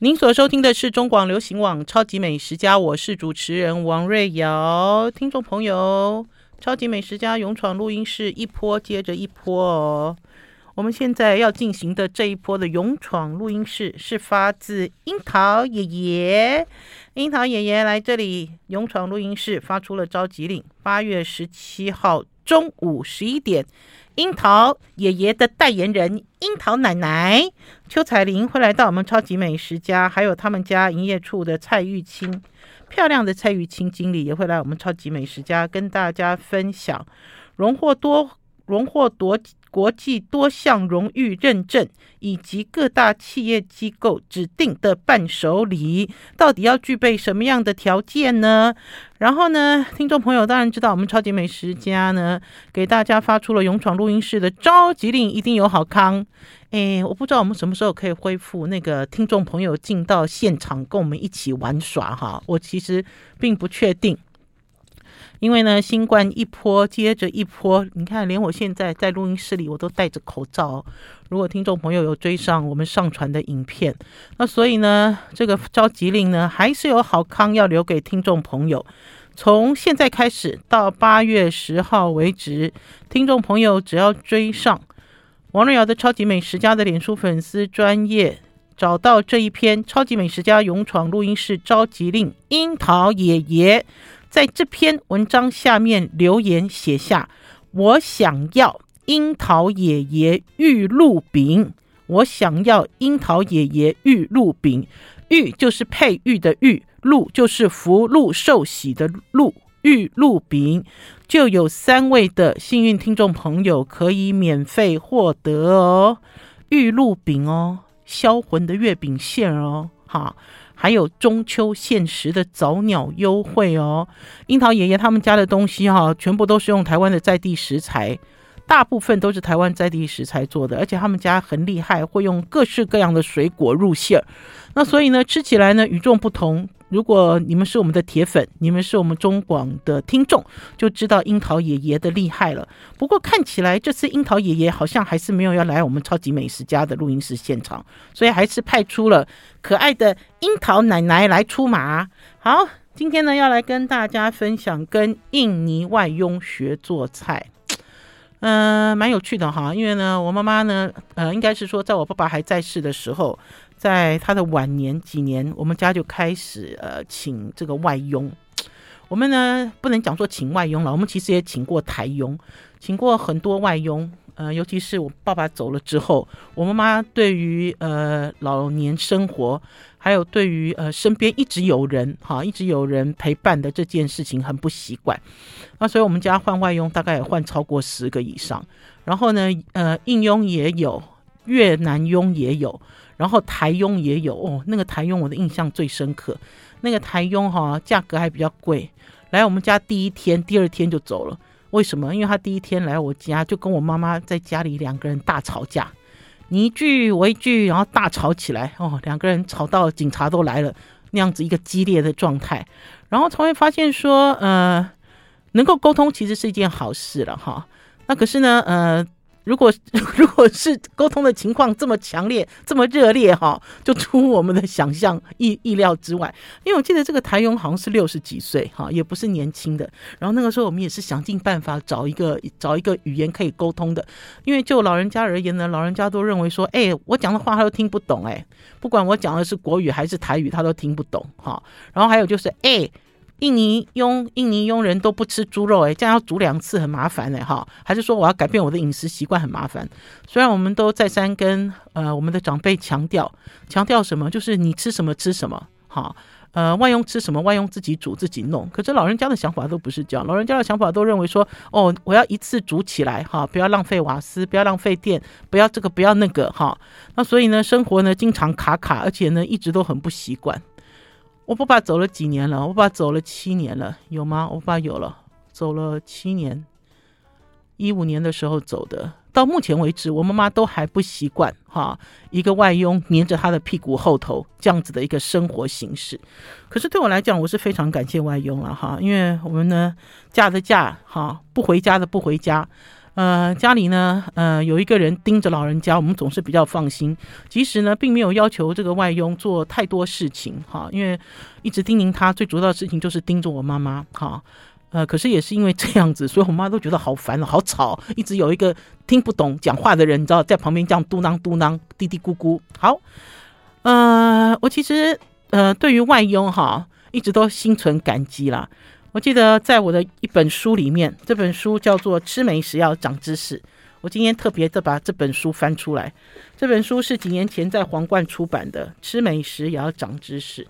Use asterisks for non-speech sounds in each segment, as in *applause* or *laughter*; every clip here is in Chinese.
您所收听的是中广流行网《超级美食家》，我是主持人王瑞瑶。听众朋友，《超级美食家》勇闯录音室，一波接着一波哦。我们现在要进行的这一波的勇闯录音室，是发自樱桃爷爷。樱桃爷爷来这里勇闯录音室，发出了召集令：八月十七号中午十一点。樱桃爷爷的代言人樱桃奶奶邱彩玲会来到我们超级美食家，还有他们家营业处的蔡玉清，漂亮的蔡玉清经理也会来我们超级美食家跟大家分享，荣获多荣获多。国际多项荣誉认证以及各大企业机构指定的伴手礼，到底要具备什么样的条件呢？然后呢，听众朋友当然知道，我们超级美食家呢给大家发出了勇闯录音室的召集令，一定有好康。诶，我不知道我们什么时候可以恢复那个听众朋友进到现场跟我们一起玩耍哈，我其实并不确定。因为呢，新冠一波接着一波，你看，连我现在在录音室里，我都戴着口罩。如果听众朋友有追上我们上传的影片，那所以呢，这个召集令呢，还是有好康要留给听众朋友。从现在开始到八月十号为止，听众朋友只要追上王瑞瑶的超级美食家的脸书粉丝专业，找到这一篇超级美食家勇闯录音室召集令，樱桃爷爷。在这篇文章下面留言写下：“我想要樱桃爷爷玉露饼，我想要樱桃爷爷玉露饼。玉就是佩玉的玉，露就是福禄寿喜的禄，玉露饼就有三位的幸运听众朋友可以免费获得哦，玉露饼哦，销魂的月饼馅哦，哈。”还有中秋限时的早鸟优惠哦，樱桃爷爷他们家的东西哈，全部都是用台湾的在地食材，大部分都是台湾在地食材做的，而且他们家很厉害，会用各式各样的水果入馅儿，那所以呢，吃起来呢与众不同。如果你们是我们的铁粉，你们是我们中广的听众，就知道樱桃爷爷的厉害了。不过看起来这次樱桃爷爷好像还是没有要来我们超级美食家的录音室现场，所以还是派出了可爱的樱桃奶奶来出马。好，今天呢要来跟大家分享跟印尼外佣学做菜，嗯、蛮有趣的哈。因为呢，我妈妈呢，呃，应该是说在我爸爸还在世的时候。在他的晚年几年，我们家就开始呃请这个外佣。我们呢不能讲说请外佣了，我们其实也请过台佣，请过很多外佣。呃，尤其是我爸爸走了之后，我妈妈对于呃老年生活，还有对于呃身边一直有人哈，一直有人陪伴的这件事情很不习惯。那所以我们家换外佣大概也换超过十个以上。然后呢，呃，印佣也有，越南佣也有。然后台佣也有哦，那个台佣我的印象最深刻。那个台佣哈、价格还比较贵。来我们家第一天、第二天就走了。为什么？因为他第一天来我家，就跟我妈妈在家里两个人大吵架，你一句我一句，然后大吵起来哦，两个人吵到警察都来了，那样子一个激烈的状态。然后才会发现说，呃，能够沟通其实是一件好事了哈。那可是呢，呃。如果 *laughs* 如果是沟通的情况这么强烈、这么热烈哈，就出乎我们的想象意意料之外。因为我记得这个台佣好像是六十几岁哈，也不是年轻的。然后那个时候我们也是想尽办法找一个找一个语言可以沟通的。因为就老人家而言呢，老人家都认为说，哎，我讲的话他都听不懂哎，不管我讲的是国语还是台语，他都听不懂哈。然后还有就是，哎。印尼佣，印尼佣人都不吃猪肉，诶，这样要煮两次很麻烦，诶。哈，还是说我要改变我的饮食习惯很麻烦？虽然我们都再三跟呃我们的长辈强调，强调什么，就是你吃什么吃什么，哈，呃，外佣吃什么，外佣自己煮自己弄。可是老人家的想法都不是这样，老人家的想法都认为说，哦，我要一次煮起来，哈，不要浪费瓦斯，不要浪费电，不要这个不要那个，哈，那所以呢，生活呢经常卡卡，而且呢一直都很不习惯。我爸爸走了几年了？我爸爸走了七年了，有吗？我爸有了，走了七年，一五年的时候走的。到目前为止，我妈妈都还不习惯哈，一个外佣黏着她的屁股后头这样子的一个生活形式。可是对我来讲，我是非常感谢外佣了哈，因为我们呢，嫁的嫁哈，不回家的不回家。呃，家里呢，呃，有一个人盯着老人家，我们总是比较放心。其实呢，并没有要求这个外佣做太多事情，哈，因为一直叮咛他，最主要的事情就是盯着我妈妈，哈，呃，可是也是因为这样子，所以我妈都觉得好烦，好吵，一直有一个听不懂讲话的人，你知道，在旁边这样嘟囔嘟囔，嘀嘀咕咕。好，呃，我其实呃，对于外佣哈，一直都心存感激啦。我记得在我的一本书里面，这本书叫做《吃美食要长知识》。我今天特别的把这本书翻出来。这本书是几年前在皇冠出版的，《吃美食也要长知识》。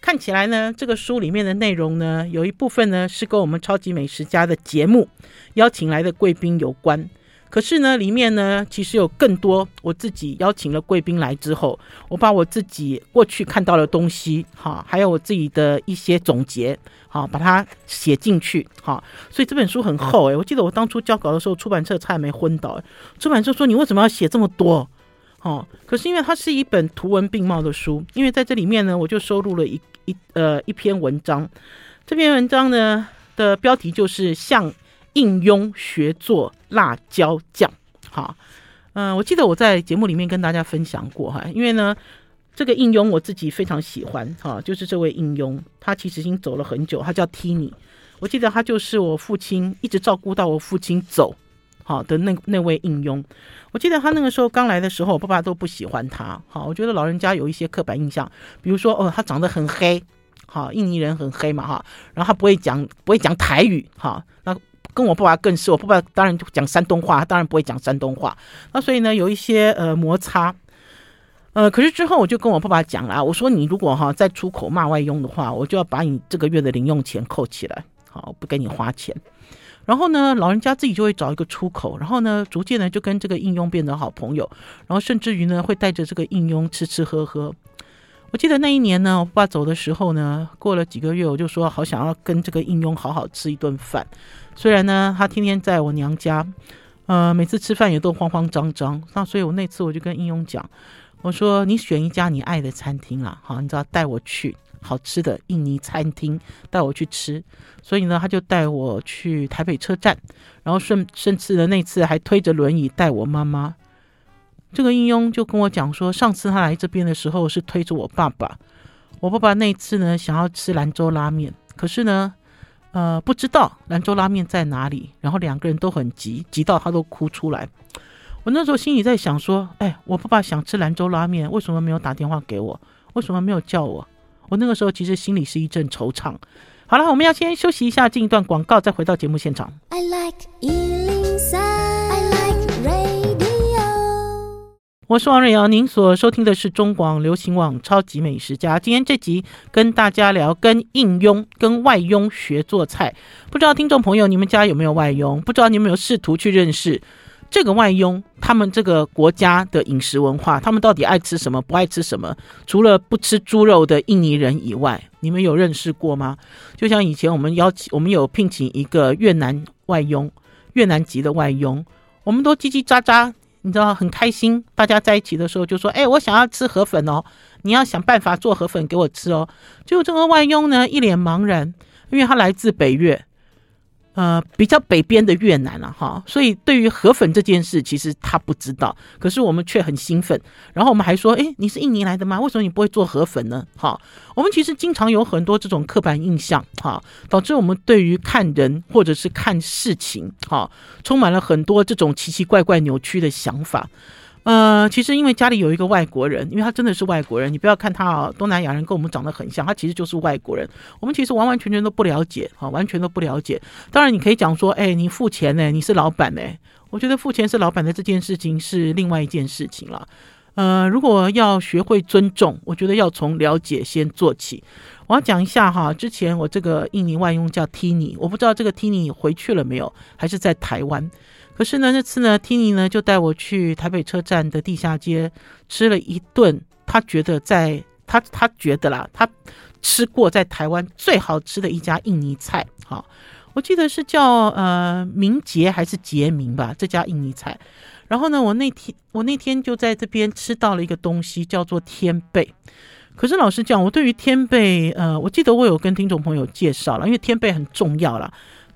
看起来呢，这个书里面的内容呢，有一部分呢是跟我们超级美食家的节目邀请来的贵宾有关。可是呢，里面呢，其实有更多我自己邀请了贵宾来之后，我把我自己过去看到的东西，哈，还有我自己的一些总结，好，把它写进去，哈。所以这本书很厚诶，我记得我当初交稿的时候，出版社差点没昏倒。出版社说：“你为什么要写这么多？”哦，可是因为它是一本图文并茂的书，因为在这里面呢，我就收录了一一呃一篇文章。这篇文章呢的标题就是像。应佣学做辣椒酱，好，嗯，我记得我在节目里面跟大家分享过哈，因为呢，这个应佣我自己非常喜欢哈，就是这位应佣，他其实已经走了很久，他叫 Tini，我记得他就是我父亲一直照顾到我父亲走好的那那位应佣，我记得他那个时候刚来的时候，我爸爸都不喜欢他，好，我觉得老人家有一些刻板印象，比如说哦，他长得很黑，好，印尼人很黑嘛哈，然后他不会讲不会讲台语哈，跟我爸爸更是，我爸爸当然讲山东话，他当然不会讲山东话。那所以呢，有一些呃摩擦。呃，可是之后我就跟我爸爸讲了，我说你如果哈再出口骂外佣的话，我就要把你这个月的零用钱扣起来，好，不给你花钱。然后呢，老人家自己就会找一个出口，然后呢，逐渐呢就跟这个应佣变成好朋友，然后甚至于呢会带着这个应佣吃吃喝喝。我记得那一年呢，我爸走的时候呢，过了几个月，我就说好想要跟这个应佣好好吃一顿饭。虽然呢，他天天在我娘家，呃，每次吃饭也都慌慌张张。那所以我那次我就跟应佣讲，我说你选一家你爱的餐厅啦，好，你知道带我去好吃的印尼餐厅，带我去吃。所以呢，他就带我去台北车站，然后顺甚至的那次还推着轮椅带我妈妈。这个应佣就跟我讲说，上次他来这边的时候是推着我爸爸，我爸爸那次呢想要吃兰州拉面，可是呢，呃，不知道兰州拉面在哪里，然后两个人都很急，急到他都哭出来。我那时候心里在想说，哎，我爸爸想吃兰州拉面，为什么没有打电话给我？为什么没有叫我？我那个时候其实心里是一阵惆怅。好了，我们要先休息一下，进一段广告，再回到节目现场。I like 我是王瑞瑶，您所收听的是中广流行网《超级美食家》。今天这集跟大家聊跟应佣、跟外佣学做菜。不知道听众朋友，你们家有没有外佣？不知道你们有没有试图去认识这个外佣？他们这个国家的饮食文化，他们到底爱吃什么，不爱吃什么？除了不吃猪肉的印尼人以外，你们有认识过吗？就像以前我们邀请，我们有聘请一个越南外佣，越南籍的外佣，我们都叽叽喳喳。你知道很开心，大家在一起的时候就说：“哎，我想要吃河粉哦，你要想办法做河粉给我吃哦。”就这个外佣呢，一脸茫然，因为他来自北越。呃，比较北边的越南了、啊、哈，所以对于河粉这件事，其实他不知道，可是我们却很兴奋。然后我们还说，哎，你是印尼来的吗？为什么你不会做河粉呢？哈，我们其实经常有很多这种刻板印象，哈，导致我们对于看人或者是看事情，哈，充满了很多这种奇奇怪怪、扭曲的想法。呃，其实因为家里有一个外国人，因为他真的是外国人，你不要看他啊，东南亚人跟我们长得很像，他其实就是外国人。我们其实完完全全都不了解，哈，完全都不了解。当然，你可以讲说，哎，你付钱呢，你是老板呢。我觉得付钱是老板的这件事情是另外一件事情了。呃，如果要学会尊重，我觉得要从了解先做起。我要讲一下哈，之前我这个印尼外佣叫 Tini，我不知道这个 Tini 回去了没有，还是在台湾。可是呢，那次呢，Tini 呢就带我去台北车站的地下街吃了一顿，他觉得在他他觉得啦，他吃过在台湾最好吃的一家印尼菜，好，我记得是叫呃明杰还是杰明吧，这家印尼菜。然后呢，我那天我那天就在这边吃到了一个东西，叫做天贝。可是老实讲，我对于天贝，呃，我记得我有跟听众朋友介绍了，因为天贝很重要啦。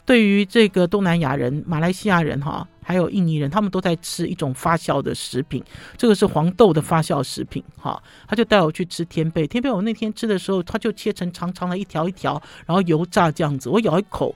对于这个东南亚人、马来西亚人哈，还有印尼人，他们都在吃一种发酵的食品，这个是黄豆的发酵食品哈。他就带我去吃天贝，天贝我那天吃的时候，他就切成长长的一条一条，然后油炸这样子，我咬一口。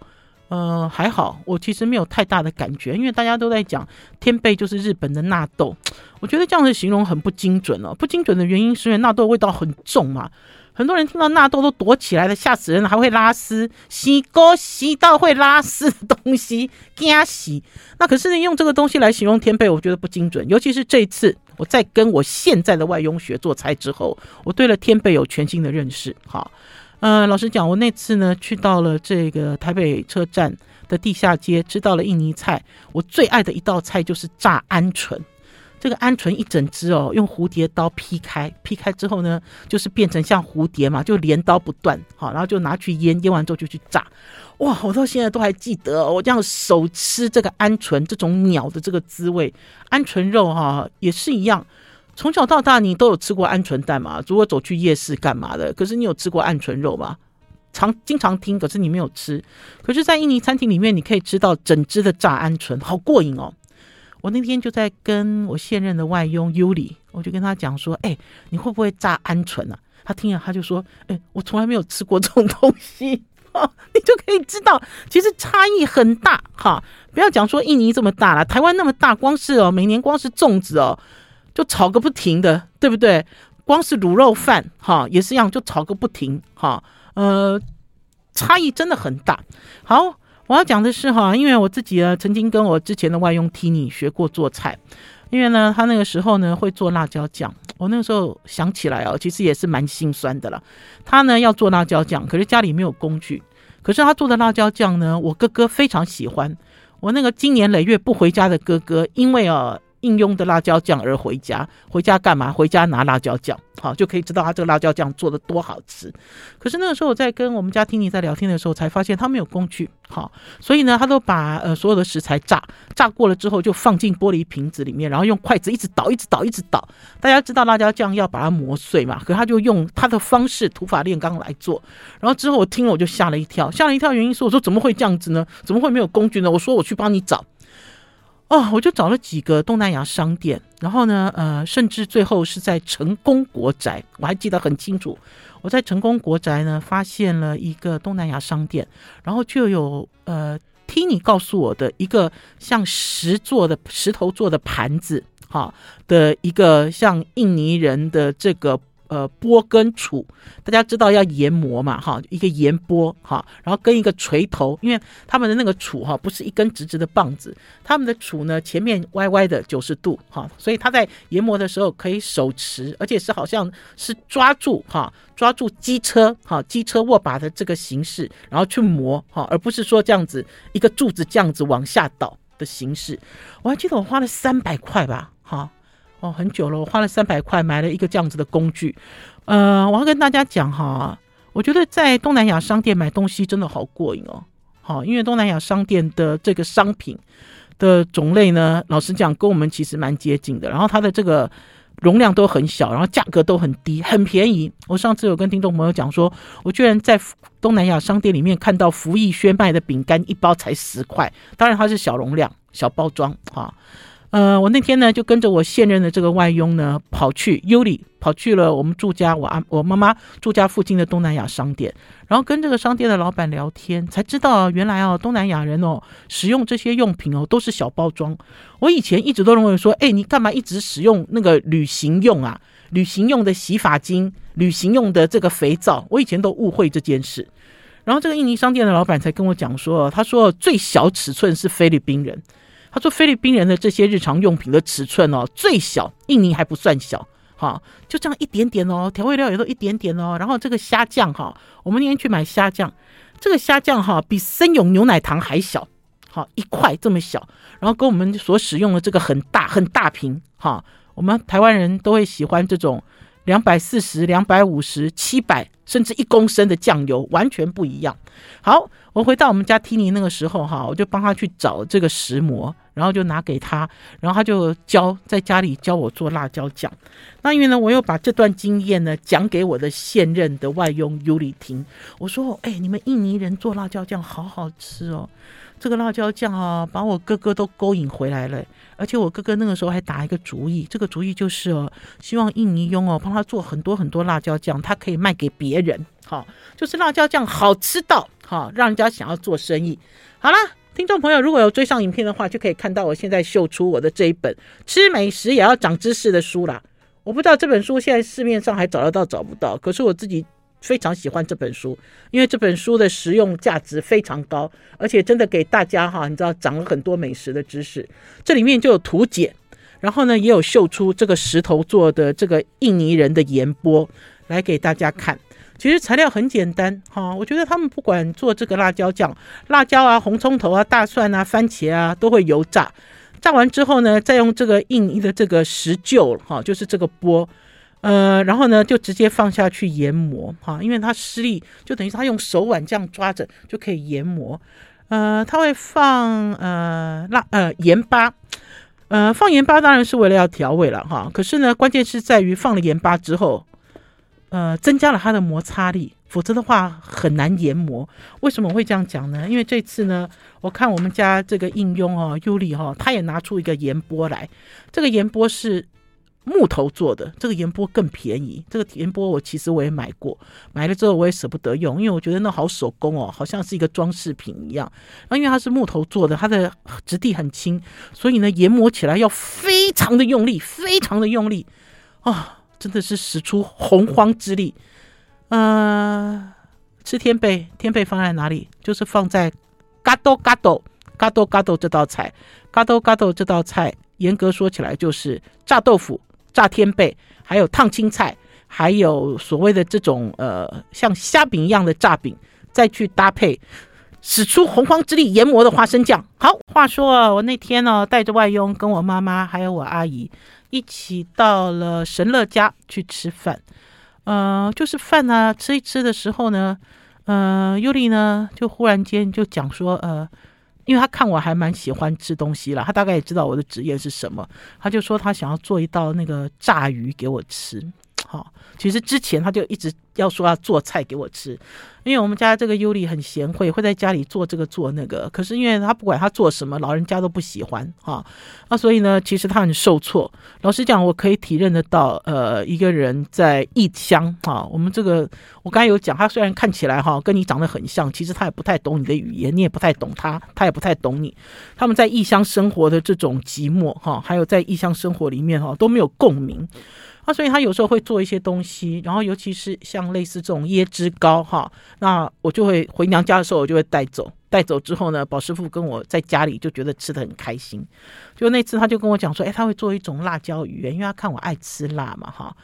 呃，还好，我其实没有太大的感觉，因为大家都在讲天贝就是日本的纳豆，我觉得这样的形容很不精准哦。不精准的原因是因为纳豆味道很重嘛，很多人听到纳豆都躲起来了，吓死人了，还会拉丝，洗锅洗到会拉丝的东西，惊洗。*laughs* 那可是呢，用这个东西来形容天贝，我觉得不精准。尤其是这一次，我在跟我现在的外佣学做菜之后，我对了天贝有全新的认识。好。呃，老实讲，我那次呢去到了这个台北车站的地下街，吃到了印尼菜。我最爱的一道菜就是炸鹌鹑。这个鹌鹑一整只哦，用蝴蝶刀劈开，劈开之后呢，就是变成像蝴蝶嘛，就连刀不断。好，然后就拿去腌，腌完之后就去炸。哇，我到现在都还记得，我这样手吃这个鹌鹑这种鸟的这个滋味。鹌鹑肉哈也是一样。从小到大，你都有吃过鹌鹑蛋嘛？如果走去夜市干嘛的？可是你有吃过鹌鹑肉吗？常经常听，可是你没有吃。可是，在印尼餐厅里面，你可以吃到整只的炸鹌鹑，好过瘾哦！我那天就在跟我现任的外佣尤里，我就跟他讲说：“哎，你会不会炸鹌鹑啊？”他听了，他就说：“哎，我从来没有吃过这种东西。”哦，你就可以知道，其实差异很大哈！不要讲说印尼这么大了，台湾那么大，光是哦，每年光是粽子哦。就炒个不停的，对不对？光是卤肉饭，哈，也是一样，就炒个不停，哈，呃，差异真的很大。好，我要讲的是哈，因为我自己呢，曾经跟我之前的外佣 Tini 学过做菜，因为呢，他那个时候呢会做辣椒酱，我那个时候想起来哦，其实也是蛮心酸的啦。他呢要做辣椒酱，可是家里没有工具，可是他做的辣椒酱呢，我哥哥非常喜欢。我那个经年累月不回家的哥哥，因为啊。应用的辣椒酱而回家，回家干嘛？回家拿辣椒酱，好，就可以知道他这个辣椒酱做的多好吃。可是那个时候我在跟我们家 Tini 在聊天的时候，才发现他没有工具，好，所以呢，他都把呃所有的食材炸炸过了之后，就放进玻璃瓶子里面，然后用筷子一直捣，一直捣，一直捣。大家知道辣椒酱要把它磨碎嘛？可他就用他的方式土法炼钢来做。然后之后我听了我就吓了一跳，吓了一跳原因是我说怎么会这样子呢？怎么会没有工具呢？我说我去帮你找。哦，我就找了几个东南亚商店，然后呢，呃，甚至最后是在成功国宅，我还记得很清楚。我在成功国宅呢，发现了一个东南亚商店，然后就有呃，Tini 告诉我的一个像石做的石头做的盘子，哈的一个像印尼人的这个。呃，钵跟杵，大家知道要研磨嘛，哈，一个研钵，哈，然后跟一个锤头，因为他们的那个杵哈，不是一根直直的棒子，他们的杵呢前面歪歪的九十度，哈，所以他在研磨的时候可以手持，而且是好像是抓住哈，抓住机车哈，机车握把的这个形式，然后去磨哈，而不是说这样子一个柱子这样子往下倒的形式。我还记得我花了三百块吧，哈。哦，很久了，我花了三百块买了一个这样子的工具。呃，我要跟大家讲哈，我觉得在东南亚商店买东西真的好过瘾哦。好，因为东南亚商店的这个商品的种类呢，老实讲跟我们其实蛮接近的。然后它的这个容量都很小，然后价格都很低，很便宜。我上次有跟听众朋友讲说，我居然在东南亚商店里面看到福义轩卖的饼干一包才十块，当然它是小容量、小包装哈。呃，我那天呢就跟着我现任的这个外佣呢跑去尤里，跑去了我们住家我阿我妈妈住家附近的东南亚商店，然后跟这个商店的老板聊天，才知道原来哦东南亚人哦使用这些用品哦都是小包装。我以前一直都认为说，哎，你干嘛一直使用那个旅行用啊？旅行用的洗发精，旅行用的这个肥皂，我以前都误会这件事。然后这个印尼商店的老板才跟我讲说，他说最小尺寸是菲律宾人。他说：“菲律宾人的这些日常用品的尺寸哦，最小，印尼还不算小，哈，就这样一点点哦，调味料也都一点点哦。然后这个虾酱哈，我们那天去买虾酱，这个虾酱哈比森永牛奶糖还小，好一块这么小。然后跟我们所使用的这个很大很大瓶哈，我们台湾人都会喜欢这种两百四十、两百五十、七百甚至一公升的酱油，完全不一样。好，我回到我们家 Tini 那个时候哈，我就帮他去找这个石磨，然后就拿给他，然后他就教在家里教我做辣椒酱。那因为呢，我又把这段经验呢讲给我的现任的外佣尤里听，我说：“哎，你们印尼人做辣椒酱好好吃哦。”这个辣椒酱啊，把我哥哥都勾引回来了。而且我哥哥那个时候还打一个主意，这个主意就是哦，希望印尼佣哦帮他做很多很多辣椒酱，他可以卖给别人。好，就是辣椒酱好吃到好，让人家想要做生意。好了，听众朋友，如果有追上影片的话，就可以看到我现在秀出我的这一本《吃美食也要长知识》的书啦。我不知道这本书现在市面上还找得到找不到，可是我自己。非常喜欢这本书，因为这本书的实用价值非常高，而且真的给大家哈，你知道长了很多美食的知识。这里面就有图解，然后呢也有秀出这个石头做的这个印尼人的盐钵来给大家看。其实材料很简单哈，我觉得他们不管做这个辣椒酱，辣椒啊、红葱头啊、大蒜啊、番茄啊，都会油炸，炸完之后呢，再用这个印尼的这个石臼哈，就是这个钵。呃，然后呢，就直接放下去研磨哈，因为它施力，就等于他用手腕这样抓着就可以研磨。呃，他会放呃辣呃盐巴，呃放盐巴当然是为了要调味了哈。可是呢，关键是在于放了盐巴之后，呃，增加了它的摩擦力，否则的话很难研磨。为什么会这样讲呢？因为这次呢，我看我们家这个应用哦，Yuli 哈，他也拿出一个盐钵来，这个盐钵是。木头做的这个盐钵更便宜。这个盐钵我其实我也买过，买了之后我也舍不得用，因为我觉得那好手工哦，好像是一个装饰品一样。那因为它是木头做的，它的质地很轻，所以呢研磨起来要非常的用力，非常的用力啊、真的是使出洪荒之力。呃，吃天贝，天贝放在哪里？就是放在嘎多嘎多嘎多嘎多这道菜，嘎多嘎多这道菜，严格说起来就是炸豆腐。炸天贝，还有烫青菜，还有所谓的这种呃像虾饼一样的炸饼，再去搭配使出洪荒之力研磨的花生酱。好，话说啊，我那天呢带着外佣跟我妈妈还有我阿姨一起到了神乐家去吃饭。呃，就是饭呢、啊、吃一吃的时候呢，呃，尤里呢就忽然间就讲说呃。因为他看我还蛮喜欢吃东西了，他大概也知道我的职业是什么，他就说他想要做一道那个炸鱼给我吃。好，其实之前他就一直要说要做菜给我吃。因为我们家这个尤里很贤惠，会在家里做这个做那个。可是因为他不管他做什么，老人家都不喜欢哈。那所以呢，其实他很受挫。老实讲，我可以体认得到，呃，一个人在异乡哈，我们这个我刚才有讲，他虽然看起来哈跟你长得很像，其实他也不太懂你的语言，你也不太懂他，他也不太懂你。他们在异乡生活的这种寂寞哈，还有在异乡生活里面哈都没有共鸣。啊，所以他有时候会做一些东西，然后尤其是像类似这种椰汁糕哈，那我就会回娘家的时候，我就会带走。带走之后呢，宝师傅跟我在家里就觉得吃得很开心。就那次他就跟我讲说，哎，他会做一种辣椒鱼，因为他看我爱吃辣嘛哈。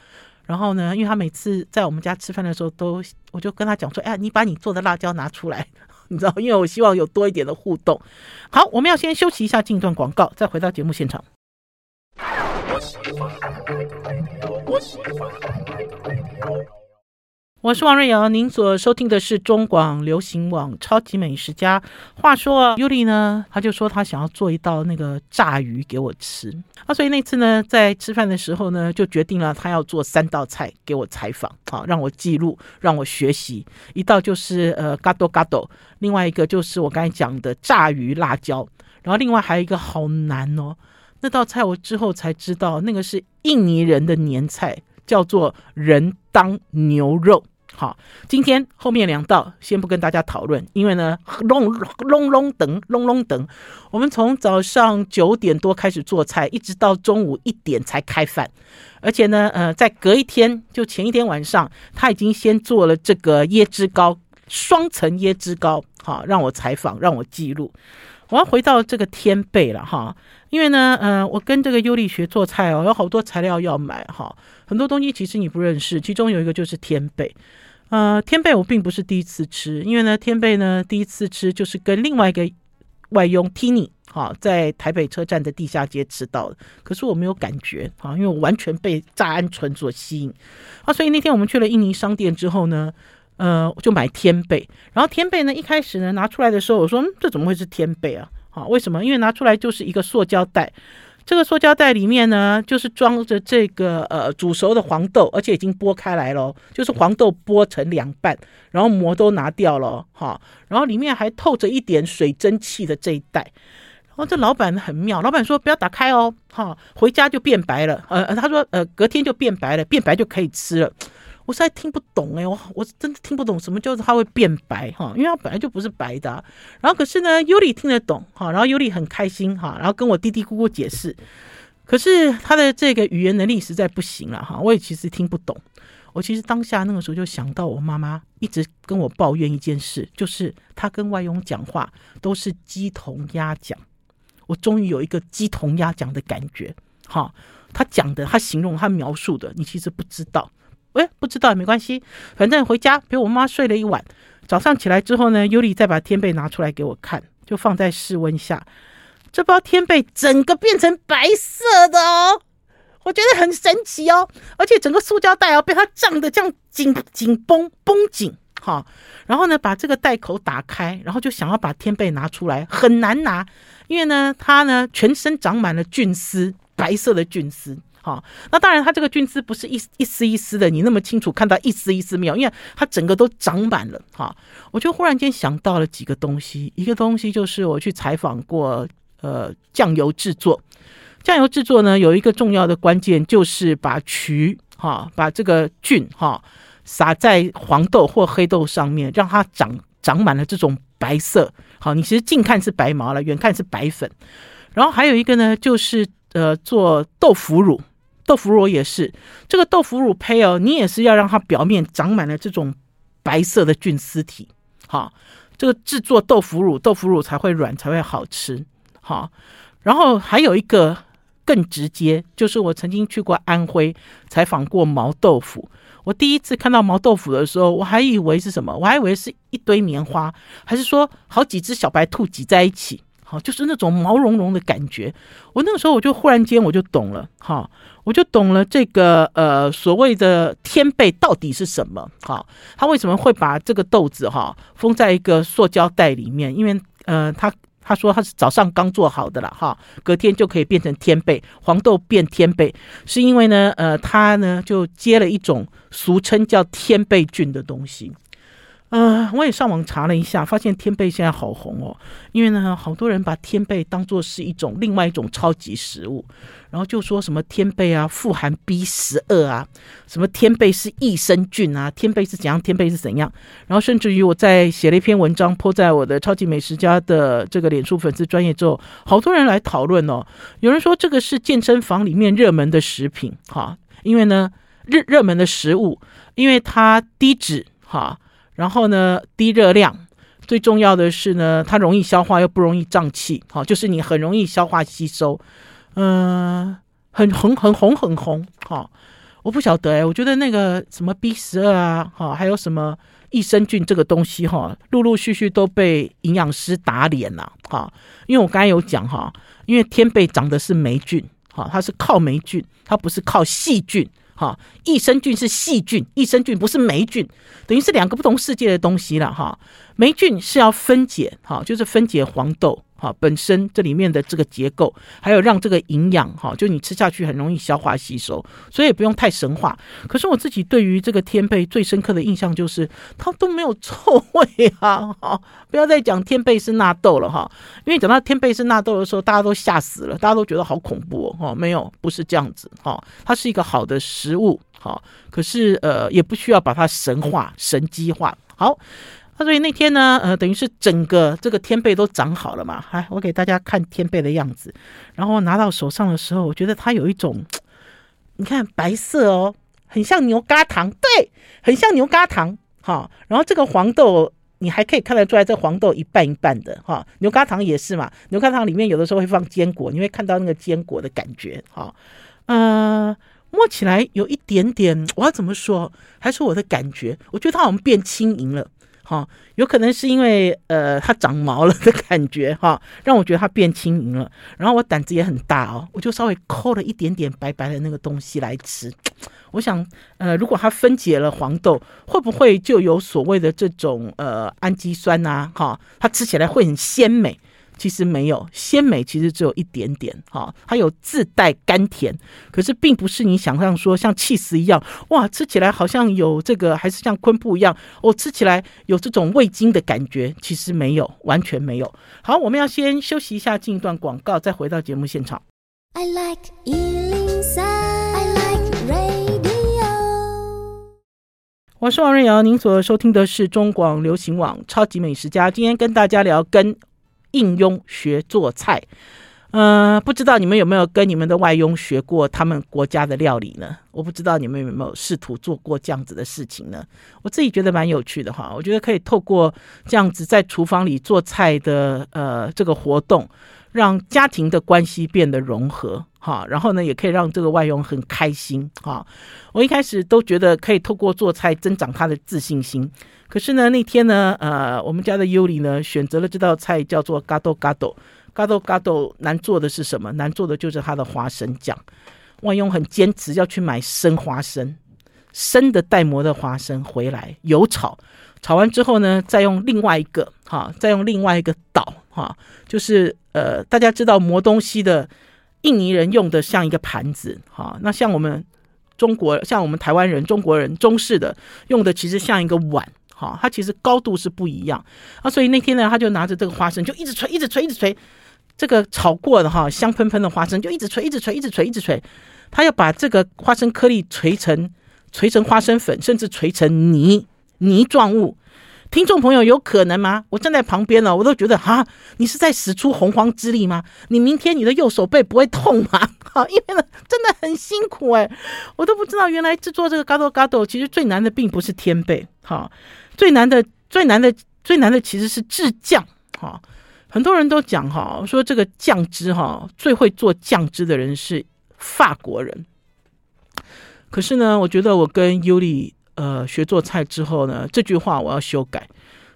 然后呢，因为他每次在我们家吃饭的时候都，我就跟他讲说，哎，你把你做的辣椒拿出来，*laughs* 你知道，因为我希望有多一点的互动。好，我们要先休息一下，进一段广告，再回到节目现场。我是王瑞瑶，您所收听的是中广流行网《超级美食家》。话说尤里呢，他就说他想要做一道那个炸鱼给我吃。啊，所以那次呢，在吃饭的时候呢，就决定了他要做三道菜给我采访，啊让我记录，让我学习。一道就是呃嘎多嘎多，另外一个就是我刚才讲的炸鱼辣椒，然后另外还有一个好难哦。那道菜我之后才知道，那个是印尼人的年菜，叫做人当牛肉。好，今天后面两道先不跟大家讨论，因为呢，隆隆隆等隆隆等，我们从早上九点多开始做菜，一直到中午一点才开饭，而且呢，呃，在隔一天，就前一天晚上，他已经先做了这个椰汁糕，双层椰汁糕，好，让我采访，让我记录。我要回到这个天贝了哈，因为呢，嗯、呃，我跟这个尤力学做菜哦，有好多材料要买哈，很多东西其实你不认识，其中有一个就是天贝，呃，天贝我并不是第一次吃，因为呢，天贝呢第一次吃就是跟另外一个外佣 Tini 哈，在台北车站的地下街吃到的，可是我没有感觉啊，因为我完全被炸鹌鹑所吸引。啊，所以那天我们去了印尼商店之后呢，呃，就买天贝，然后天贝呢一开始呢拿出来的时候，我说，嗯，这怎么会是天贝啊？啊，为什么？因为拿出来就是一个塑胶袋。这个塑胶袋里面呢，就是装着这个呃煮熟的黄豆，而且已经剥开来了，就是黄豆剥成两半，然后膜都拿掉了哈，然后里面还透着一点水蒸气的这一袋，然后这老板很妙，老板说不要打开哦，哈，回家就变白了，呃，他说呃隔天就变白了，变白就可以吃了。我实在听不懂哎，我我真的听不懂什么就是它会变白哈，因为它本来就不是白的。然后可是呢，尤里听得懂哈，然后尤里很开心哈，然后跟我嘀嘀咕咕解释。可是他的这个语言能力实在不行了哈，我也其实听不懂。我其实当下那个时候就想到我妈妈一直跟我抱怨一件事，就是她跟外佣讲话都是鸡同鸭讲。我终于有一个鸡同鸭讲的感觉哈，他讲的，他形容，他描述的，你其实不知道。哎，不知道也没关系，反正回家陪我妈睡了一晚。早上起来之后呢，尤里再把天贝拿出来给我看，就放在室温下。这包天贝整个变成白色的哦，我觉得很神奇哦。而且整个塑胶袋哦，被它胀得这样紧紧绷绷紧哈。然后呢，把这个袋口打开，然后就想要把天贝拿出来，很难拿，因为呢，它呢全身长满了菌丝，白色的菌丝。好，那当然，它这个菌丝不是一一丝一丝的，你那么清楚看到一丝一丝没有？因为它整个都长满了。哈，我就忽然间想到了几个东西，一个东西就是我去采访过，呃，酱油制作。酱油制作呢，有一个重要的关键就是把曲，哈，把这个菌，哈，撒在黄豆或黑豆上面，让它长长满了这种白色。好，你其实近看是白毛了，远看是白粉。然后还有一个呢，就是呃，做豆腐乳。豆腐乳也是，这个豆腐乳胚哦，你也是要让它表面长满了这种白色的菌丝体，好，这个制作豆腐乳，豆腐乳才会软，才会好吃，好。然后还有一个更直接，就是我曾经去过安徽采访过毛豆腐，我第一次看到毛豆腐的时候，我还以为是什么，我还以为是一堆棉花，还是说好几只小白兔挤在一起。好，就是那种毛茸茸的感觉。我那个时候我就忽然间我就懂了，哈，我就懂了这个呃所谓的天贝到底是什么。哈，他为什么会把这个豆子哈封在一个塑胶袋里面？因为呃，他他说他是早上刚做好的了，哈，隔天就可以变成天贝，黄豆变天贝，是因为呢，呃，他呢就接了一种俗称叫天贝菌的东西。呃，我也上网查了一下，发现天贝现在好红哦。因为呢，好多人把天贝当做是一种另外一种超级食物，然后就说什么天贝啊富含 B 十二啊，什么天贝是益生菌啊，天贝是怎样，天贝是怎样。然后甚至于我在写了一篇文章泼在我的超级美食家的这个脸书粉丝专业之后，好多人来讨论哦。有人说这个是健身房里面热门的食品，哈，因为呢热热门的食物，因为它低脂，哈。然后呢，低热量，最重要的是呢，它容易消化又不容易胀气，好，就是你很容易消化吸收，嗯、很红很红很红，好，我不晓得哎，我觉得那个什么 B 十二啊，哈，还有什么益生菌这个东西哈，陆陆续续都被营养师打脸了，哈，因为我刚才有讲哈，因为天贝长的是霉菌，哈，它是靠霉菌，它不是靠细菌。哈，益生菌是细菌，益生菌不是霉菌，等于是两个不同世界的东西了哈。霉菌是要分解，哈，就是分解黄豆。哈，本身这里面的这个结构，还有让这个营养哈，就你吃下去很容易消化吸收，所以也不用太神话。可是我自己对于这个天贝最深刻的印象就是它都没有臭味啊！哈，不要再讲天贝是纳豆了哈，因为讲到天贝是纳豆的时候，大家都吓死了，大家都觉得好恐怖哦。哈，没有，不是这样子哈，它是一个好的食物哈，可是呃，也不需要把它神化、神机化。好。那所以那天呢，呃，等于是整个这个天贝都长好了嘛。来，我给大家看天贝的样子。然后拿到手上的时候，我觉得它有一种，*tsk* 你看白色哦，很像牛轧糖，对，很像牛轧糖。哈，然后这个黄豆，你还可以看得出来，这黄豆一半一半的。哈，牛轧糖也是嘛，牛轧糖里面有的时候会放坚果，你会看到那个坚果的感觉。哈，呃，摸起来有一点点，我要怎么说？还是我的感觉？我觉得它好像变轻盈了。哈，有可能是因为呃它长毛了的感觉哈，让我觉得它变轻盈了。然后我胆子也很大哦，我就稍微抠了一点点白白的那个东西来吃。我想，呃，如果它分解了黄豆，会不会就有所谓的这种呃氨基酸呐？哈，它吃起来会很鲜美。其实没有鲜美，其实只有一点点哈，它有自带甘甜，可是并不是你想象说像气死一样哇，吃起来好像有这个，还是像昆布一样，我、哦、吃起来有这种味精的感觉，其实没有，完全没有。好，我们要先休息一下，进一段广告，再回到节目现场。I like 103, I like radio。我是王瑞瑶，您所收听的是中广流行网超级美食家，今天跟大家聊跟。应佣学做菜，呃，不知道你们有没有跟你们的外佣学过他们国家的料理呢？我不知道你们有没有试图做过这样子的事情呢？我自己觉得蛮有趣的哈，我觉得可以透过这样子在厨房里做菜的呃这个活动，让家庭的关系变得融合哈，然后呢，也可以让这个外佣很开心哈。我一开始都觉得可以透过做菜增长他的自信心。可是呢，那天呢，呃，我们家的尤里呢，选择了这道菜叫做嘎豆嘎豆，嘎豆嘎豆难做的是什么？难做的就是它的花生酱。外佣很坚持要去买生花生，生的带膜的花生回来油炒，炒完之后呢，再用另外一个哈，再用另外一个岛哈，就是呃，大家知道磨东西的印尼人用的像一个盘子哈，那像我们中国，像我们台湾人、中国人中式的用的其实像一个碗。好，它其实高度是不一样啊，所以那天呢，他就拿着这个花生，就一直捶，一直捶，一直捶，这个炒过的哈香喷喷的花生，就一直捶，一直捶，一直捶，一直捶，他要把这个花生颗粒锤成锤成花生粉，甚至锤成泥泥状物。听众朋友，有可能吗？我站在旁边呢，我都觉得哈，你是在使出洪荒之力吗？你明天你的右手背不会痛吗？*laughs* 哈，因为呢，真的很辛苦哎，我都不知道原来制作这个嘎豆嘎豆，其实最难的并不是天贝，哈。最难的、最难的、最难的其实是制酱哈。很多人都讲哈，说这个酱汁哈，最会做酱汁的人是法国人。可是呢，我觉得我跟尤里呃学做菜之后呢，这句话我要修改。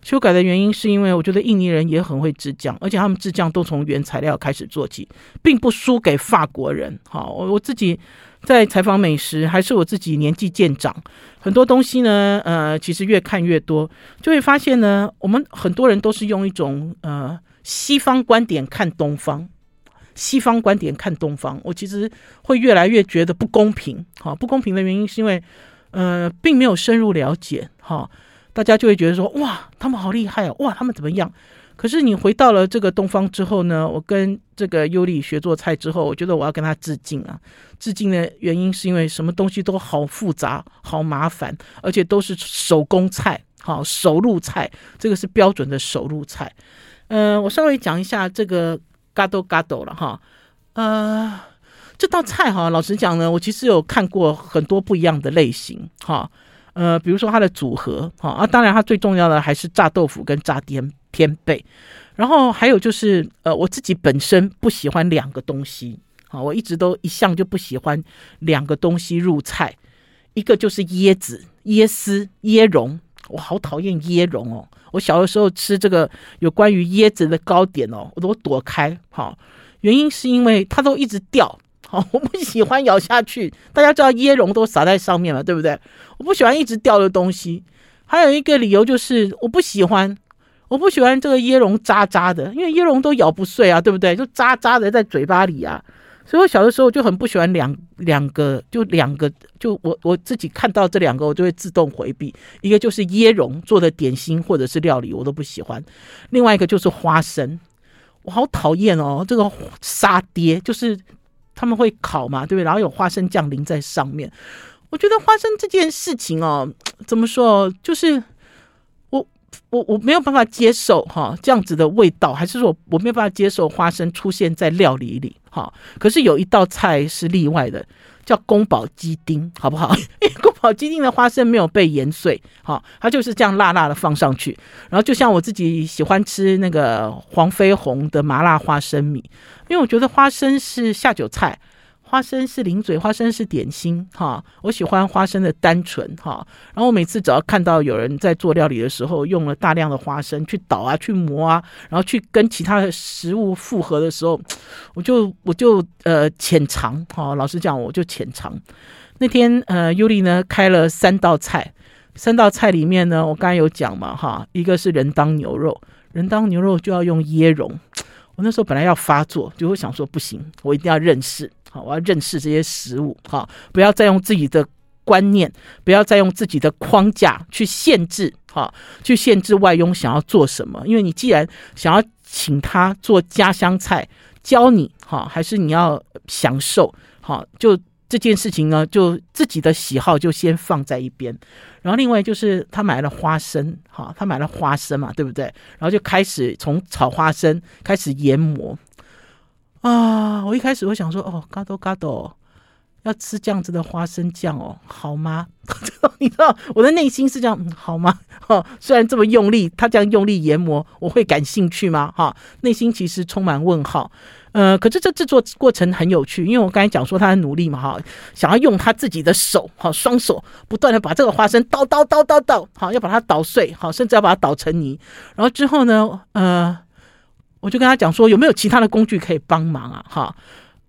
修改的原因是因为我觉得印尼人也很会制酱，而且他们制酱都从原材料开始做起，并不输给法国人。好，我我自己。在采访美食，还是我自己年纪渐长，很多东西呢，呃，其实越看越多，就会发现呢，我们很多人都是用一种呃西方观点看东方，西方观点看东方，我其实会越来越觉得不公平。好，不公平的原因是因为，呃，并没有深入了解，哈，大家就会觉得说，哇，他们好厉害哦，哇，他们怎么样？可是你回到了这个东方之后呢，我跟这个尤里学做菜之后，我觉得我要跟他致敬啊！致敬的原因是因为什么东西都好复杂、好麻烦，而且都是手工菜，好手入菜，这个是标准的手入菜。呃，我稍微讲一下这个嘎豆嘎豆了哈。呃，这道菜哈，老实讲呢，我其实有看过很多不一样的类型哈。呃，比如说它的组合哈啊，当然它最重要的还是炸豆腐跟炸天天贝，然后还有就是呃，我自己本身不喜欢两个东西，好，我一直都一向就不喜欢两个东西入菜，一个就是椰子、椰丝、椰蓉，我好讨厌椰蓉哦。我小的时候吃这个有关于椰子的糕点哦，我都躲开，好，原因是因为它都一直掉，我不喜欢咬下去。大家知道椰蓉都撒在上面了，对不对？我不喜欢一直掉的东西。还有一个理由就是我不喜欢。我不喜欢这个椰蓉渣渣的，因为椰蓉都咬不碎啊，对不对？就渣渣的在嘴巴里啊，所以我小的时候就很不喜欢两两个，就两个，就我我自己看到这两个，我就会自动回避。一个就是椰蓉做的点心或者是料理，我都不喜欢；另外一个就是花生，我好讨厌哦，这个沙爹就是他们会烤嘛，对不对？然后有花生酱淋在上面，我觉得花生这件事情哦，怎么说，就是。我我我没有办法接受哈这样子的味道，还是说我没有办法接受花生出现在料理里哈？可是有一道菜是例外的，叫宫保鸡丁，好不好？*laughs* 因为宫保鸡丁的花生没有被研碎，好，它就是这样辣辣的放上去。然后就像我自己喜欢吃那个黄飞鸿的麻辣花生米，因为我觉得花生是下酒菜。花生是零嘴，花生是点心，哈，我喜欢花生的单纯，哈。然后我每次只要看到有人在做料理的时候，用了大量的花生去捣啊，去磨啊，然后去跟其他的食物复合的时候，我就我就呃浅尝，哈，老实讲，我就浅尝。那天呃，尤里呢开了三道菜，三道菜里面呢，我刚才有讲嘛，哈，一个是人当牛肉，人当牛肉就要用椰蓉。我那时候本来要发作，就会想说不行，我一定要认识，好，我要认识这些食物，好，不要再用自己的观念，不要再用自己的框架去限制，好，去限制外佣想要做什么。因为你既然想要请他做家乡菜，教你，好，还是你要享受，好，就。这件事情呢，就自己的喜好就先放在一边，然后另外就是他买了花生，哈，他买了花生嘛，对不对？然后就开始从炒花生开始研磨啊！我一开始我想说，哦，嘎多嘎多，要吃这样子的花生酱哦，好吗？*laughs* 你知道我的内心是这样，好吗？哈，*laughs* 虽然这么用力，他这样用力研磨，我会感兴趣吗？哈，内心其实充满问号。呃，可是这制作过程很有趣，因为我刚才讲说他很努力嘛，哈，想要用他自己的手，哈，双手不断的把这个花生捣捣捣捣捣，好，要把它捣碎，好，甚至要把它捣成泥。然后之后呢，呃，我就跟他讲说有没有其他的工具可以帮忙啊，哈，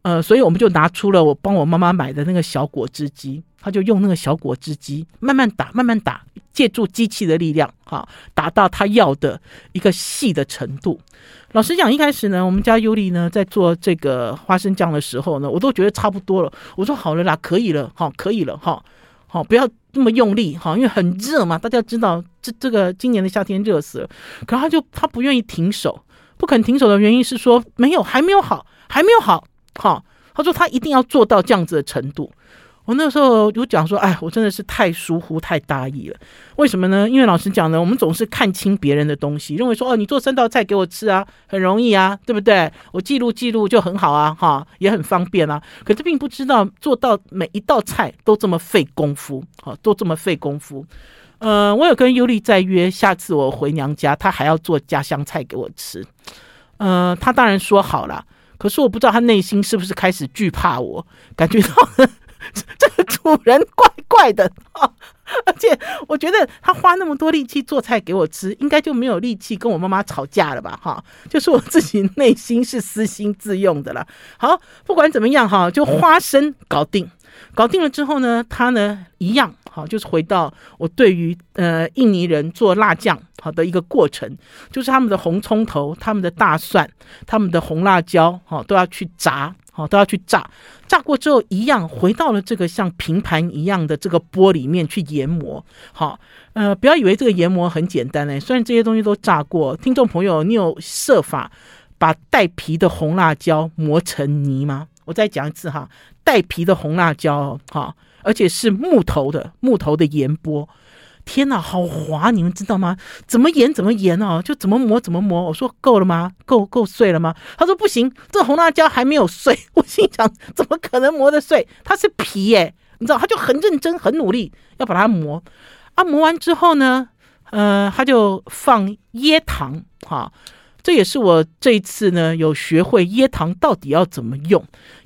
呃，所以我们就拿出了我帮我妈妈买的那个小果汁机，他就用那个小果汁机慢慢打，慢慢打，借助机器的力量，哈，达到他要的一个细的程度。老实讲，一开始呢，我们家尤里呢在做这个花生酱的时候呢，我都觉得差不多了。我说好了啦，可以了，好，可以了，哈，好，不要这么用力，哈，因为很热嘛。大家知道，这这个今年的夏天热死了。可他就他不愿意停手，不肯停手的原因是说没有，还没有好，还没有好，好，他说他一定要做到这样子的程度。我那时候就讲说，哎，我真的是太疏忽、太大意了。为什么呢？因为老实讲呢，我们总是看清别人的东西，认为说，哦，你做三道菜给我吃啊，很容易啊，对不对？我记录记录就很好啊，哈，也很方便啊。可是并不知道做到每一道菜都这么费功夫，哈，都这么费功夫。呃，我有跟尤里在约，下次我回娘家，他还要做家乡菜给我吃。呃，他当然说好了，可是我不知道他内心是不是开始惧怕我，感觉到。这个主人怪怪的啊，而且我觉得他花那么多力气做菜给我吃，应该就没有力气跟我妈妈吵架了吧？哈，就是我自己内心是私心自用的了。好，不管怎么样哈，就花生搞定，搞定了之后呢，他呢一样好，就是回到我对于呃印尼人做辣酱好的一个过程，就是他们的红葱头、他们的大蒜、他们的红辣椒好都要去炸。好，都要去炸，炸过之后一样回到了这个像平盘一样的这个锅里面去研磨。好，呃，不要以为这个研磨很简单嘞，虽然这些东西都炸过，听众朋友，你有设法把带皮的红辣椒磨成泥吗？我再讲一次哈，带皮的红辣椒，哈，而且是木头的木头的研钵。天哪，好滑！你们知道吗？怎么研怎么研哦，就怎么磨怎么磨。我说够了吗？够够碎了吗？他说不行，这红辣椒还没有碎。*laughs* 我心想，怎么可能磨得碎？它是皮耶，你知道？他就很认真、很努力要把它磨。啊，磨完之后呢，呃，他就放椰糖，哈。这也是我这一次呢有学会椰糖到底要怎么用。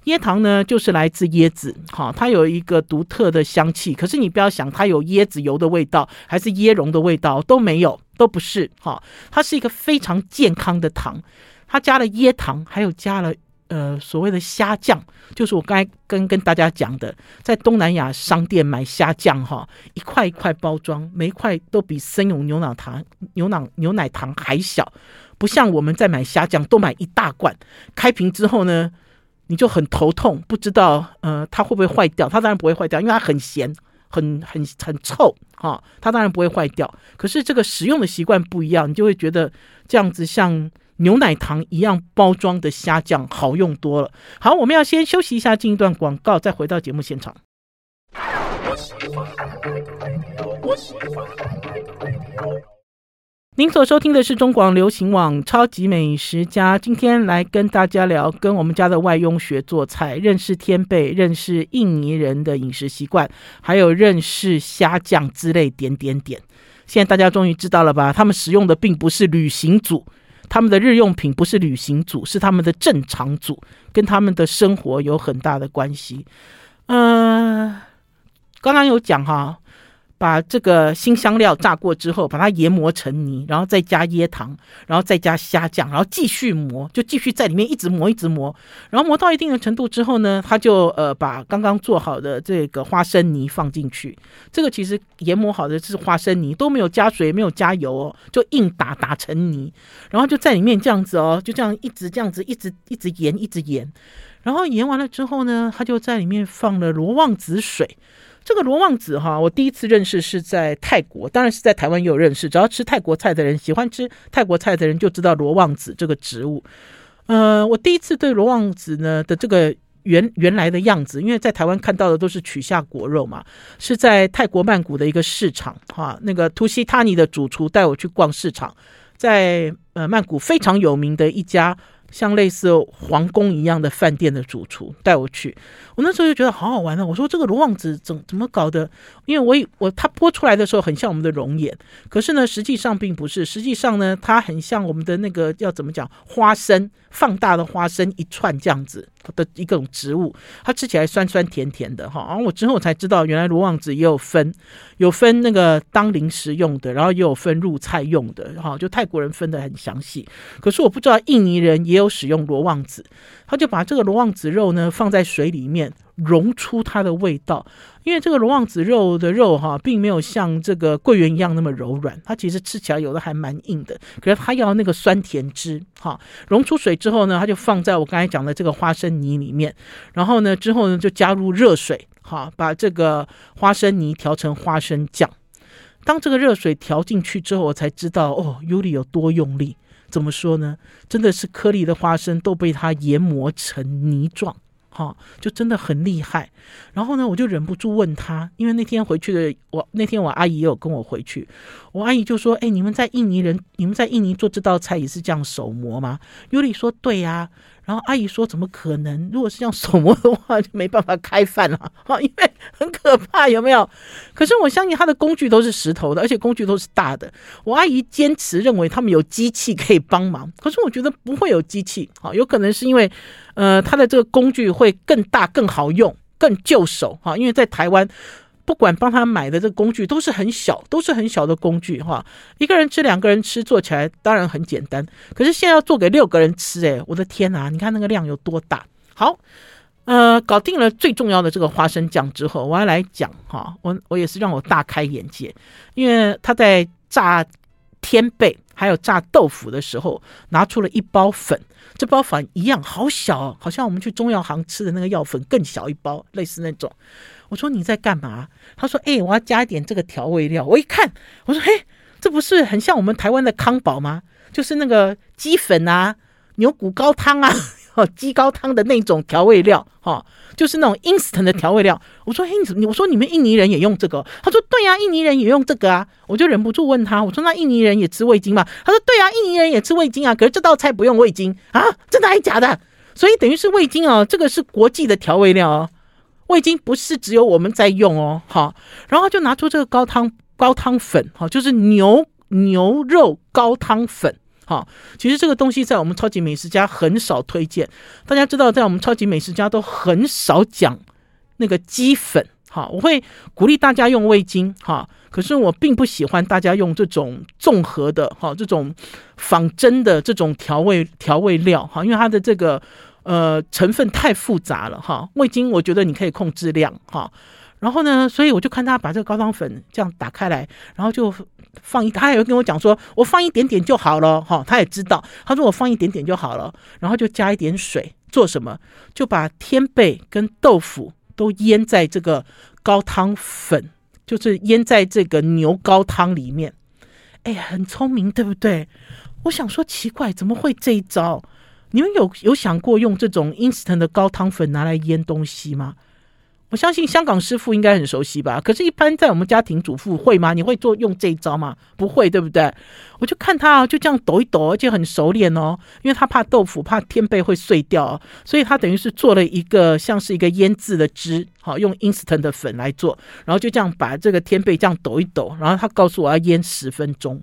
椰糖呢，就是来自椰子，哈，它有一个独特的香气。可是你不要想它有椰子油的味道，还是椰蓉的味道，都没有，都不是，哈。它是一个非常健康的糖，它加了椰糖，还有加了呃所谓的虾酱，就是我刚才跟跟大家讲的，在东南亚商店买虾酱，哈，一块一块包装，每一块都比森永牛奶糖、牛奶牛奶糖还小。不像我们在买虾酱都买一大罐，开瓶之后呢，你就很头痛，不知道呃它会不会坏掉？它当然不会坏掉，因为它很咸，很很很臭哈、它当然不会坏掉。可是这个使用的习惯不一样，你就会觉得这样子像牛奶糖一样包装的虾酱好用多了。好，我们要先休息一下，进一段广告，再回到节目现场。您所收听的是中广流行网《超级美食家》，今天来跟大家聊，跟我们家的外佣学做菜，认识天贝，认识印尼人的饮食习惯，还有认识虾酱之类点点点。现在大家终于知道了吧？他们使用的并不是旅行组，他们的日用品不是旅行组，是他们的正常组，跟他们的生活有很大的关系。嗯、刚刚有讲哈。把这个新香料炸过之后，把它研磨成泥，然后再加椰糖，然后再加虾酱，然后继续磨，就继续在里面一直磨，一直磨。然后磨到一定的程度之后呢，他就呃把刚刚做好的这个花生泥放进去。这个其实研磨好的是花生泥，都没有加水，没有加油哦，就硬打打成泥，然后就在里面这样子哦，就这样一直这样子一直一直研，一直研。然后研完了之后呢，他就在里面放了罗望子水。这个罗望子哈，我第一次认识是在泰国，当然是在台湾也有认识。只要吃泰国菜的人，喜欢吃泰国菜的人就知道罗望子这个植物。呃，我第一次对罗望子呢的这个原原来的样子，因为在台湾看到的都是取下果肉嘛，是在泰国曼谷的一个市场哈，那个图西塔尼的主厨带我去逛市场，在呃曼谷非常有名的一家。像类似皇宫一样的饭店的主厨带我去，我那时候就觉得好好玩呢、啊。我说这个罗望子怎怎么搞的？因为我以我它剥出来的时候很像我们的龙眼，可是呢实际上并不是，实际上呢它很像我们的那个要怎么讲花生放大的花生一串这样子的一种植物，它吃起来酸酸甜甜的哈。然后我之后才知道，原来罗望子也有分，有分那个当零食用的，然后也有分入菜用的哈。就泰国人分的很详细，可是我不知道印尼人也。有使用罗望子，他就把这个罗望子肉呢放在水里面溶出它的味道，因为这个罗望子肉的肉哈，并没有像这个桂圆一样那么柔软，它其实吃起来有的还蛮硬的。可是它要那个酸甜汁哈，溶出水之后呢，它就放在我刚才讲的这个花生泥里面，然后呢之后呢就加入热水哈，把这个花生泥调成花生酱。当这个热水调进去之后，我才知道哦尤里有多用力。怎么说呢？真的是颗粒的花生都被它研磨成泥状，哈、就真的很厉害。然后呢，我就忍不住问他，因为那天回去的我，那天我阿姨也有跟我回去，我阿姨就说：“哎，你们在印尼人，你们在印尼做这道菜也是这样手磨吗？”尤里说：“对呀。”然后阿姨说：“怎么可能？如果是这样手磨的话，就没办法开饭了，哈，*laughs* 因为很可怕，有没有？可是我相信他的工具都是石头的，而且工具都是大的。我阿姨坚持认为他们有机器可以帮忙，可是我觉得不会有机器，啊，有可能是因为，呃，他的这个工具会更大、更好用、更就手，哈，因为在台湾。”不管帮他买的这个工具都是很小，都是很小的工具哈。一个人吃，两个人吃，做起来当然很简单。可是现在要做给六个人吃，诶，我的天哪！你看那个量有多大？好，呃，搞定了最重要的这个花生酱之后，我要来讲哈。我我也是让我大开眼界，因为他在炸天贝还有炸豆腐的时候，拿出了一包粉。这包粉一样好小，好像我们去中药行吃的那个药粉更小一包，类似那种。我说你在干嘛？他说：“哎、我要加一点这个调味料。”我一看，我说：“嘿，这不是很像我们台湾的康宝吗？就是那个鸡粉啊、牛骨高汤啊、哦鸡高汤的那种调味料，哈、哦，就是那种 instant 的调味料。”我说：“嘿，你我说你们印尼人也用这个？”他说：“对呀、啊，印尼人也用这个啊。”我就忍不住问他：“我说那印尼人也吃味精吗？”他说：“对、啊，印尼人也吃味精啊。可是这道菜不用味精啊，真的还是假的？所以等于是味精哦，这个是国际的调味料哦。”味精不是只有我们在用哦，好，然后就拿出这个高汤高汤粉，哈，就是牛牛肉高汤粉，哈，其实这个东西在我们超级美食家很少推荐，大家知道，在我们超级美食家都很少讲那个鸡粉，哈，我会鼓励大家用味精，哈，可是我并不喜欢大家用这种综合的，哈，这种仿真的这种调味调味料，哈，因为它的这个。呃，成分太复杂了哈，味精我觉得你可以控制量哈，然后呢，所以我就看他把这个高汤粉这样打开来，然后就放一，他还有跟我讲说，我放一点点就好了哈，他也知道，他说我放一点点就好了，然后就加一点水，做什么？就把天贝跟豆腐都腌在这个高汤粉，就是腌在这个牛高汤里面，哎，很聪明，对不对？我想说奇怪，怎么会这一招？你们有有想过用这种 instant 的高汤粉拿来腌东西吗？我相信香港师傅应该很熟悉吧？可是，一般在我们家庭主妇会吗？你会做用这一招吗？不会，对不对？我就看他啊就这样抖一抖，而且很熟练哦，因为他怕豆腐，怕天贝会碎掉，所以他等于是做了一个像是一个腌制的汁，好，用 instant 的粉来做，然后就这样把这个天贝这样抖一抖，然后他告诉我要腌十分钟。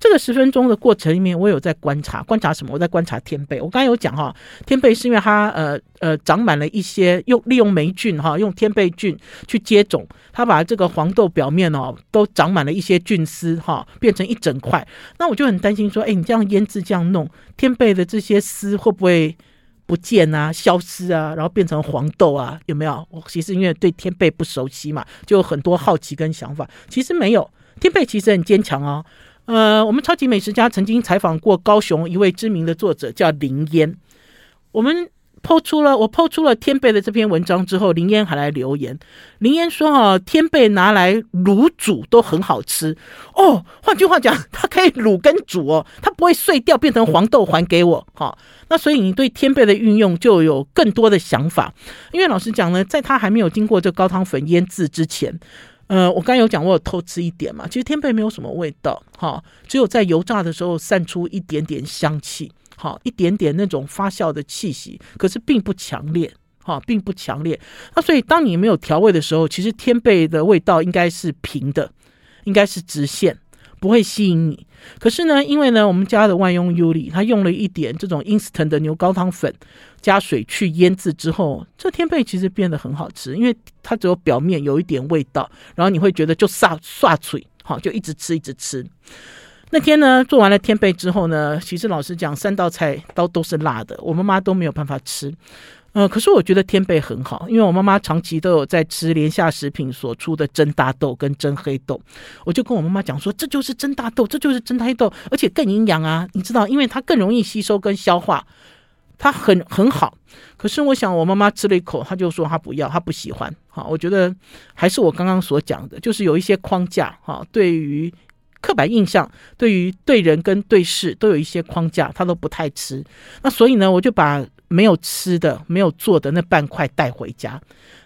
这个十分钟的过程里面，我有在观察，观察什么？我在观察天贝。我刚才有讲哈，天贝是因为它呃呃长满了一些用利用霉菌哈，用天贝菌去接种，它把这个黄豆表面哦都长满了一些菌丝哈，变成一整块。那我就很担心说，哎，你这样腌制这样弄，天贝的这些丝会不会不见啊、消失啊，然后变成黄豆啊？有没有？我其实因为对天贝不熟悉嘛，就有很多好奇跟想法。其实没有，天贝其实很坚强哦。呃，我们超级美食家曾经采访过高雄一位知名的作者，叫林烟。我们抛出了我抛出了天贝的这篇文章之后，林嫣还来留言。林嫣说：“哈，天贝拿来卤煮都很好吃哦。换句话讲，它可以卤跟煮哦，它不会碎掉变成黄豆还给我。哈，那所以你对天贝的运用就有更多的想法。因为老实讲呢，在它还没有经过这高汤粉腌制之前。”呃，我刚有讲，我有偷吃一点嘛。其实天贝没有什么味道，哈，只有在油炸的时候散出一点点香气，好，一点点那种发酵的气息，可是并不强烈，哈，并不强烈。那所以当你没有调味的时候，其实天贝的味道应该是平的，应该是直线。不会吸引你，可是呢，因为呢，我们家的万用优力，它用了一点这种 instant 的牛高汤粉，加水去腌制之后，这天贝其实变得很好吃，因为它只有表面有一点味道，然后你会觉得就刷刷嘴，好，就一直吃一直吃。那天呢，做完了天贝之后呢，其实老实讲，三道菜都都是辣的，我妈妈都没有办法吃。呃，可是我觉得天贝很好，因为我妈妈长期都有在吃联夏食品所出的蒸大豆跟蒸黑豆，我就跟我妈妈讲说，这就是蒸大豆，这就是蒸黑豆，而且更营养啊，你知道，因为它更容易吸收跟消化，它很很好。可是我想，我妈妈吃了一口，她就说她不要，她不喜欢。好，我觉得还是我刚刚所讲的，就是有一些框架哈，对于刻板印象，对于对人跟对事都有一些框架，他都不太吃。那所以呢，我就把。没有吃的、没有做的那半块带回家，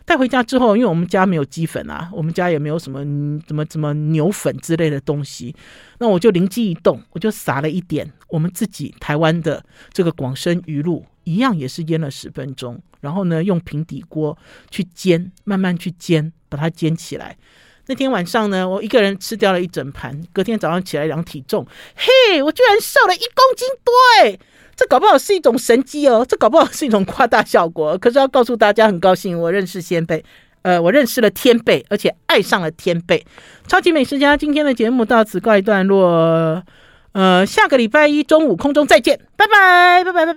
带回家之后，因为我们家没有鸡粉啊，我们家也没有什么什么什么牛粉之类的东西，那我就灵机一动，我就撒了一点我们自己台湾的这个广生鱼露，一样也是腌了十分钟，然后呢，用平底锅去煎，慢慢去煎，把它煎起来。那天晚上呢，我一个人吃掉了一整盘，隔天早上起来量体重，嘿，我居然瘦了一公斤多哎！这搞不好是一种神迹哦，这搞不好是一种夸大效果。可是要告诉大家，很高兴我认识仙贝，呃，我认识了天贝，而且爱上了天贝。超级美食家今天的节目到此告一段落，呃，下个礼拜一中午空中再见，拜拜，拜拜，拜拜。